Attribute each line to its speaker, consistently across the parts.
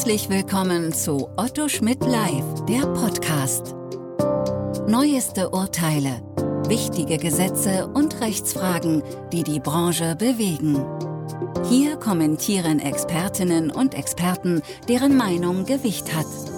Speaker 1: Herzlich willkommen zu Otto Schmidt Live, der Podcast. Neueste Urteile, wichtige Gesetze und Rechtsfragen, die die Branche bewegen. Hier kommentieren Expertinnen und Experten, deren Meinung Gewicht hat.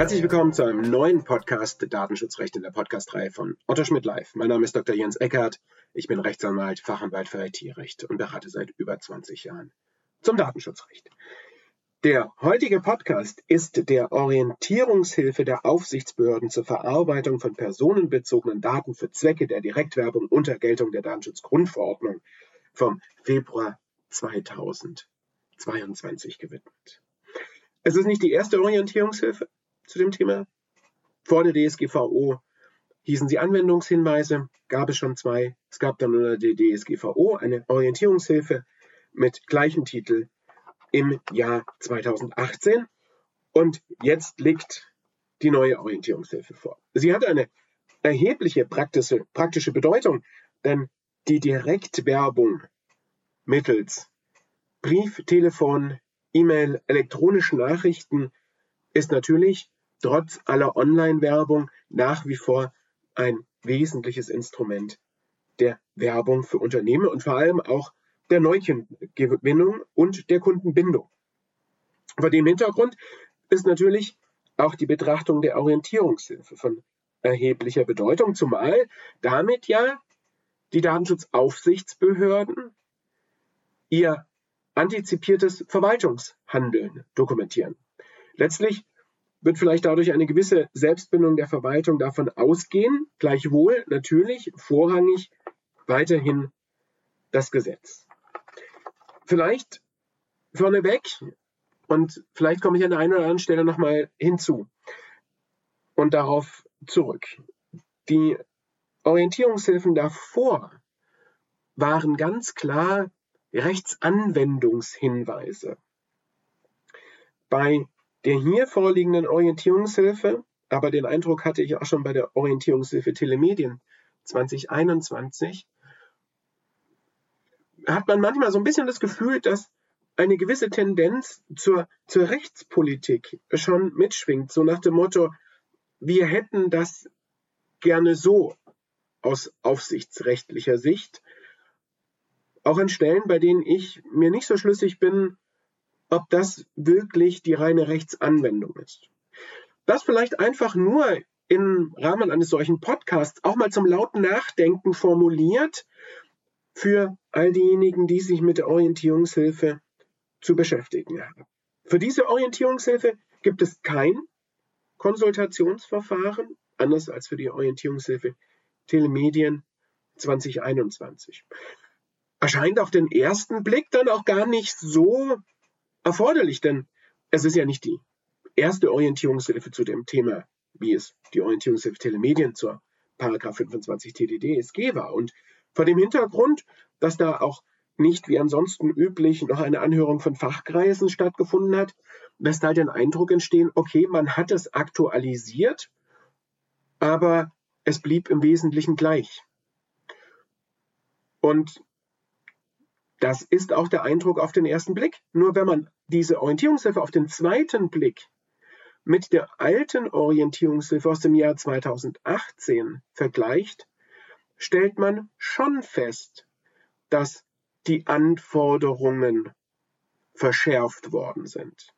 Speaker 2: Herzlich willkommen zu einem neuen Podcast Datenschutzrecht in der Podcast-Reihe von Otto Schmidt Live. Mein Name ist Dr. Jens Eckert. Ich bin Rechtsanwalt, Fachanwalt für IT-Recht und berate seit über 20 Jahren zum Datenschutzrecht. Der heutige Podcast ist der Orientierungshilfe der Aufsichtsbehörden zur Verarbeitung von personenbezogenen Daten für Zwecke der Direktwerbung unter Geltung der Datenschutzgrundverordnung vom Februar 2022 gewidmet. Es ist nicht die erste Orientierungshilfe, zu dem Thema. Vor der DSGVO hießen sie Anwendungshinweise, gab es schon zwei. Es gab dann unter der DSGVO eine Orientierungshilfe mit gleichem Titel im Jahr 2018. Und jetzt liegt die neue Orientierungshilfe vor. Sie hat eine erhebliche praktische, praktische Bedeutung, denn die Direktwerbung mittels Brief, Telefon, E-Mail, elektronischen Nachrichten ist natürlich trotz aller Online-Werbung nach wie vor ein wesentliches Instrument der Werbung für Unternehmen und vor allem auch der Neukundengewinnung und der Kundenbindung. Vor dem Hintergrund ist natürlich auch die Betrachtung der Orientierungshilfe von erheblicher Bedeutung, zumal damit ja die Datenschutzaufsichtsbehörden ihr antizipiertes Verwaltungshandeln dokumentieren. Letztlich wird vielleicht dadurch eine gewisse Selbstbindung der Verwaltung davon ausgehen, gleichwohl natürlich vorrangig weiterhin das Gesetz. Vielleicht vorneweg, und vielleicht komme ich an der einen oder anderen Stelle nochmal hinzu und darauf zurück. Die Orientierungshilfen davor waren ganz klar Rechtsanwendungshinweise. Bei der hier vorliegenden Orientierungshilfe, aber den Eindruck hatte ich auch schon bei der Orientierungshilfe Telemedien 2021, hat man manchmal so ein bisschen das Gefühl, dass eine gewisse Tendenz zur, zur Rechtspolitik schon mitschwingt, so nach dem Motto, wir hätten das gerne so aus aufsichtsrechtlicher Sicht. Auch an Stellen, bei denen ich mir nicht so schlüssig bin, ob das wirklich die reine Rechtsanwendung ist. Das vielleicht einfach nur im Rahmen eines solchen Podcasts auch mal zum lauten Nachdenken formuliert für all diejenigen, die sich mit der Orientierungshilfe zu beschäftigen haben. Für diese Orientierungshilfe gibt es kein Konsultationsverfahren, anders als für die Orientierungshilfe Telemedien 2021. Erscheint auf den ersten Blick dann auch gar nicht so erforderlich, denn es ist ja nicht die erste Orientierungshilfe zu dem Thema, wie es die Orientierungshilfe Telemedien zur Paragraph 25 TDDSG war. Und vor dem Hintergrund, dass da auch nicht wie ansonsten üblich noch eine Anhörung von Fachkreisen stattgefunden hat, lässt halt den Eindruck entstehen, okay, man hat es aktualisiert, aber es blieb im Wesentlichen gleich. Und das ist auch der Eindruck auf den ersten Blick. Nur wenn man diese Orientierungshilfe auf den zweiten Blick mit der alten Orientierungshilfe aus dem Jahr 2018 vergleicht, stellt man schon fest, dass die Anforderungen verschärft worden sind.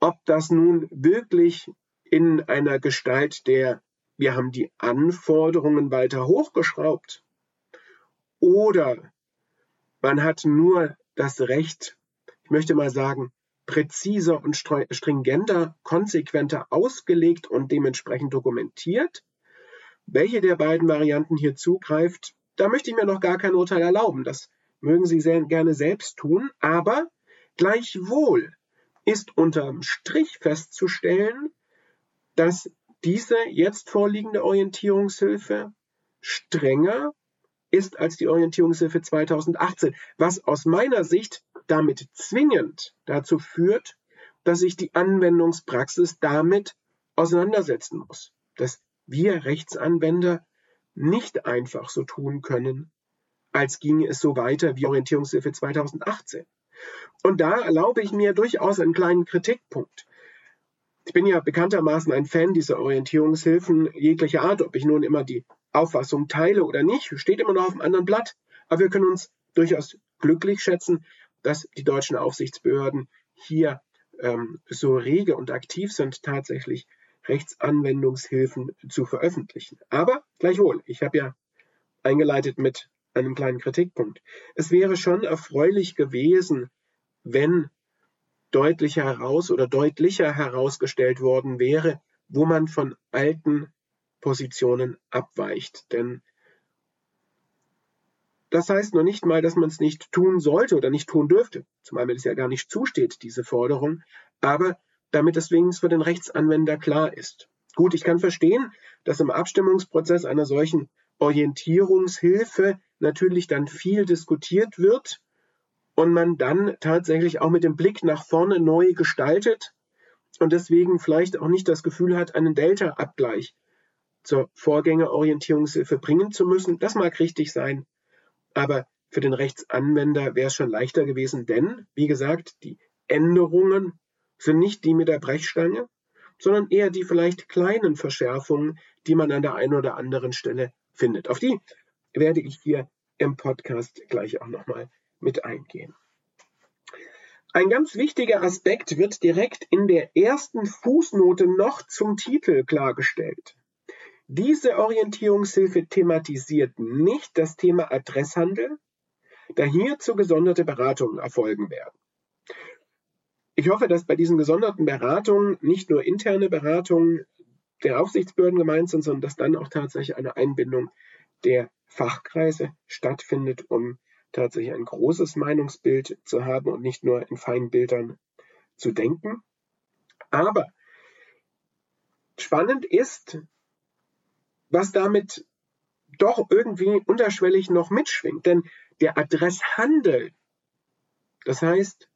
Speaker 2: Ob das nun wirklich in einer Gestalt der, wir haben die Anforderungen weiter hochgeschraubt oder man hat nur das Recht, ich möchte mal sagen, präziser und stringenter, konsequenter ausgelegt und dementsprechend dokumentiert. Welche der beiden Varianten hier zugreift, da möchte ich mir noch gar kein Urteil erlauben. Das mögen Sie sehr gerne selbst tun, aber gleichwohl ist unterm Strich festzustellen, dass diese jetzt vorliegende Orientierungshilfe strenger ist als die Orientierungshilfe 2018, was aus meiner Sicht damit zwingend dazu führt, dass sich die Anwendungspraxis damit auseinandersetzen muss, dass wir Rechtsanwender nicht einfach so tun können, als ginge es so weiter wie Orientierungshilfe 2018. Und da erlaube ich mir durchaus einen kleinen Kritikpunkt. Ich bin ja bekanntermaßen ein Fan dieser Orientierungshilfen jeglicher Art, ob ich nun immer die Auffassung teile oder nicht, steht immer noch auf einem anderen Blatt. Aber wir können uns durchaus glücklich schätzen, dass die deutschen Aufsichtsbehörden hier ähm, so rege und aktiv sind, tatsächlich Rechtsanwendungshilfen zu veröffentlichen. Aber gleichwohl, ich habe ja eingeleitet mit einem kleinen Kritikpunkt. Es wäre schon erfreulich gewesen, wenn deutlicher heraus oder deutlicher herausgestellt worden wäre, wo man von alten Positionen abweicht. Denn das heißt noch nicht mal, dass man es nicht tun sollte oder nicht tun dürfte, zumal mir das ja gar nicht zusteht, diese Forderung, aber damit es wenigstens für den Rechtsanwender klar ist. Gut, ich kann verstehen, dass im Abstimmungsprozess einer solchen Orientierungshilfe natürlich dann viel diskutiert wird und man dann tatsächlich auch mit dem Blick nach vorne neu gestaltet und deswegen vielleicht auch nicht das Gefühl hat, einen Delta-Abgleich zur Vorgängerorientierungshilfe bringen zu müssen. Das mag richtig sein, aber für den Rechtsanwender wäre es schon leichter gewesen, denn, wie gesagt, die Änderungen sind nicht die mit der Brechstange, sondern eher die vielleicht kleinen Verschärfungen, die man an der einen oder anderen Stelle findet. Auf die werde ich hier im Podcast gleich auch nochmal mit eingehen. Ein ganz wichtiger Aspekt wird direkt in der ersten Fußnote noch zum Titel klargestellt. Diese Orientierungshilfe thematisiert nicht das Thema Adresshandel, da hierzu gesonderte Beratungen erfolgen werden. Ich hoffe, dass bei diesen gesonderten Beratungen nicht nur interne Beratungen der Aufsichtsbehörden gemeint sind, sondern dass dann auch tatsächlich eine Einbindung der Fachkreise stattfindet, um tatsächlich ein großes Meinungsbild zu haben und nicht nur in feinen Bildern zu denken. Aber spannend ist, was damit doch irgendwie unterschwellig noch mitschwingt. Denn der Adresshandel, das heißt,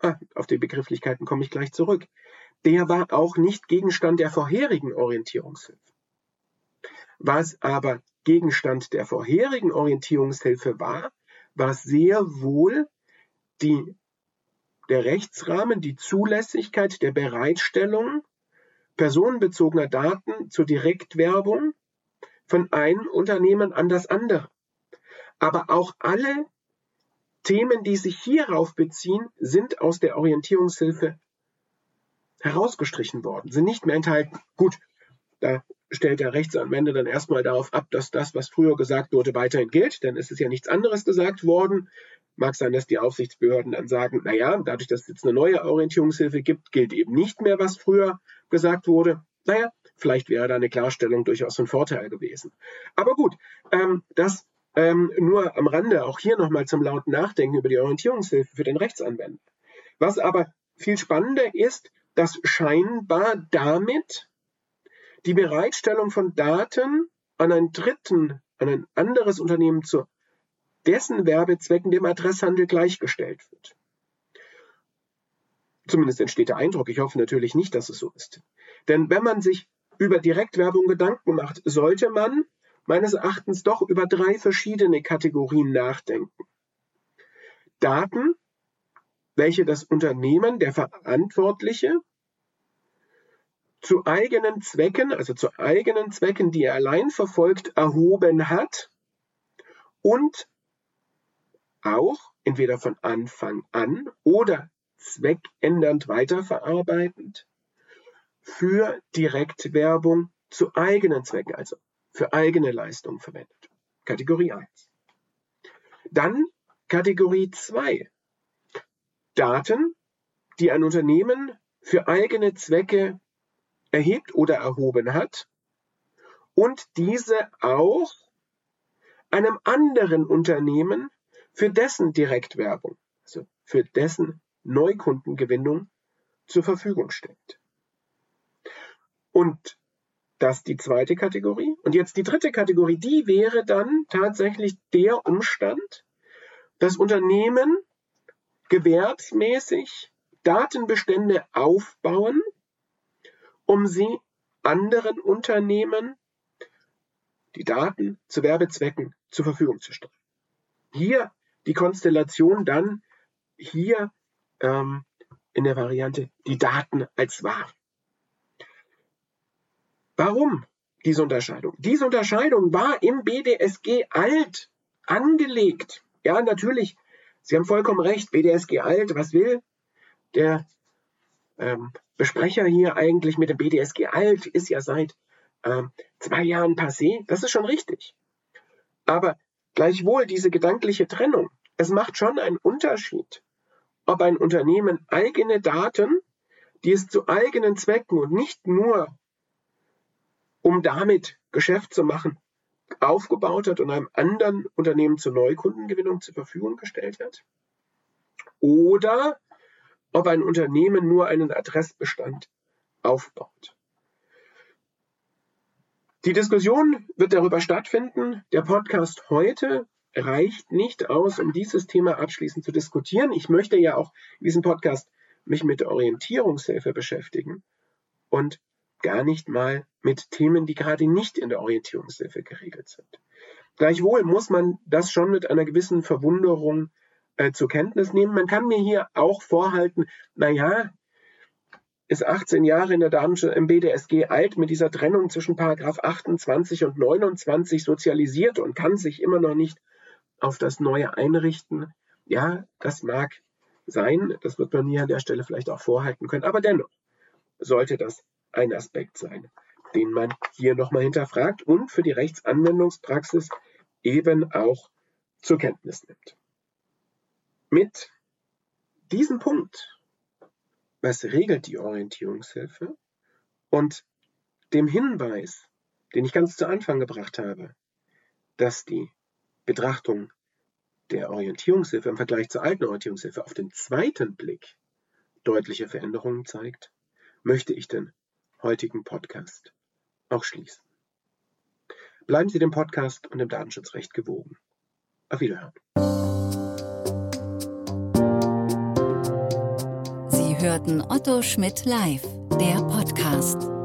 Speaker 2: ah, auf die Begrifflichkeiten komme ich gleich zurück, der war auch nicht Gegenstand der vorherigen Orientierungshilfe. Was aber Gegenstand der vorherigen Orientierungshilfe war, war sehr wohl die, der Rechtsrahmen, die Zulässigkeit der Bereitstellung personenbezogener Daten zur Direktwerbung von einem Unternehmen an das andere. Aber auch alle Themen, die sich hierauf beziehen, sind aus der Orientierungshilfe herausgestrichen worden, sind nicht mehr enthalten. Gut, da stellt der Rechtsanwender dann erstmal darauf ab, dass das, was früher gesagt wurde, weiterhin gilt, denn es ist ja nichts anderes gesagt worden. Mag sein, dass die Aufsichtsbehörden dann sagen, naja, dadurch, dass es jetzt eine neue Orientierungshilfe gibt, gilt eben nicht mehr, was früher gesagt wurde. Naja, vielleicht wäre da eine Klarstellung durchaus ein Vorteil gewesen. Aber gut, ähm, das ähm, nur am Rande, auch hier nochmal zum lauten Nachdenken über die Orientierungshilfe für den Rechtsanwender. Was aber viel spannender ist, dass scheinbar damit die Bereitstellung von Daten an einen dritten, an ein anderes Unternehmen zu dessen Werbezwecken dem Adresshandel gleichgestellt wird. Zumindest entsteht der Eindruck, ich hoffe natürlich nicht, dass es so ist. Denn wenn man sich über Direktwerbung Gedanken macht, sollte man meines Erachtens doch über drei verschiedene Kategorien nachdenken. Daten, welche das Unternehmen, der Verantwortliche, zu eigenen Zwecken, also zu eigenen Zwecken, die er allein verfolgt, erhoben hat und auch entweder von Anfang an oder zweckändernd weiterverarbeitend für Direktwerbung zu eigenen Zwecken, also für eigene Leistungen verwendet. Kategorie 1. Dann Kategorie 2. Daten, die ein Unternehmen für eigene Zwecke erhebt oder erhoben hat und diese auch einem anderen Unternehmen für dessen Direktwerbung, also für dessen Neukundengewinnung zur Verfügung stellt. Und das die zweite Kategorie. Und jetzt die dritte Kategorie, die wäre dann tatsächlich der Umstand, dass Unternehmen gewerbsmäßig Datenbestände aufbauen um sie anderen Unternehmen die Daten zu Werbezwecken zur Verfügung zu stellen. Hier die Konstellation dann hier ähm, in der Variante die Daten als wahr. Warum diese Unterscheidung? Diese Unterscheidung war im BDSG alt angelegt. Ja, natürlich, Sie haben vollkommen recht, BDSG alt, was will der ähm, Besprecher hier eigentlich mit dem BDSG alt, ist ja seit ähm, zwei Jahren passé. Das ist schon richtig. Aber gleichwohl diese gedankliche Trennung, es macht schon einen Unterschied, ob ein Unternehmen eigene Daten, die es zu eigenen Zwecken und nicht nur um damit Geschäft zu machen, aufgebaut hat und einem anderen Unternehmen zur Neukundengewinnung zur Verfügung gestellt hat. Oder ob ein Unternehmen nur einen Adressbestand aufbaut. Die Diskussion wird darüber stattfinden. Der Podcast heute reicht nicht aus, um dieses Thema abschließend zu diskutieren. Ich möchte ja auch in diesem Podcast mich mit Orientierungshilfe beschäftigen und gar nicht mal mit Themen, die gerade nicht in der Orientierungshilfe geregelt sind. Gleichwohl muss man das schon mit einer gewissen Verwunderung äh, zur Kenntnis nehmen. Man kann mir hier auch vorhalten, naja, ist 18 Jahre in der Datenschutz im BDSG alt mit dieser Trennung zwischen Paragraph 28 und 29 sozialisiert und kann sich immer noch nicht auf das Neue einrichten. Ja, das mag sein, das wird man mir an der Stelle vielleicht auch vorhalten können, aber dennoch sollte das ein Aspekt sein, den man hier nochmal hinterfragt und für die Rechtsanwendungspraxis eben auch zur Kenntnis nimmt. Mit diesem Punkt, was regelt die Orientierungshilfe und dem Hinweis, den ich ganz zu Anfang gebracht habe, dass die Betrachtung der Orientierungshilfe im Vergleich zur alten Orientierungshilfe auf den zweiten Blick deutliche Veränderungen zeigt, möchte ich den heutigen Podcast auch schließen. Bleiben Sie dem Podcast und dem Datenschutzrecht gewogen. Auf Wiederhören.
Speaker 1: Sie hörten Otto Schmidt live, der Podcast.